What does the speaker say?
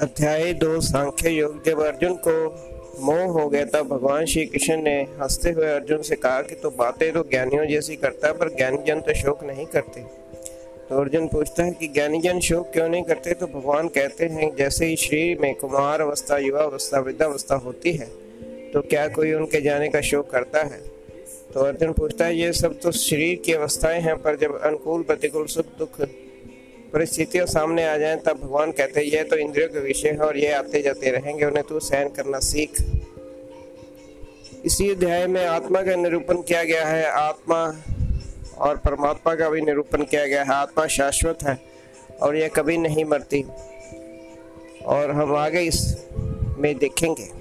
अध्याय दो, सांख्य योग। जब अर्जुन को मोह हो गया था, भगवान श्री कृष्ण ने हँसते हुए अर्जुन से कहा कि तो बातें तो ज्ञानियों जैसी करता पर ज्ञानी जन तो शोक नहीं करते। तो अर्जुन पूछता है कि ज्ञानी जन शोक क्यों नहीं करते? तो भगवान कहते हैं, जैसे ही शरीर में कुमार अवस्था, युवा अवस्था वृद्धावस्था होती है तो क्या कोई उनके जाने का शोक करता है? तो अर्जुन पूछता है, ये सब तो शरीर की अवस्थाएँ हैं, पर जब अनुकूल, प्रतिकूल, सुख, दुख परिस्थितियाँ सामने आ जाएँ, तब भगवान कहते हैं ये तो इंद्रियों के विषय है और ये आते जाते रहेंगे, उन्हें तू सहन करना सीख। इसी अध्याय में आत्मा का निरूपण किया गया है। आत्मा और परमात्मा का भी निरूपण किया गया है। आत्मा शाश्वत है और यह कभी नहीं मरती। और हम आगे इस में देखेंगे।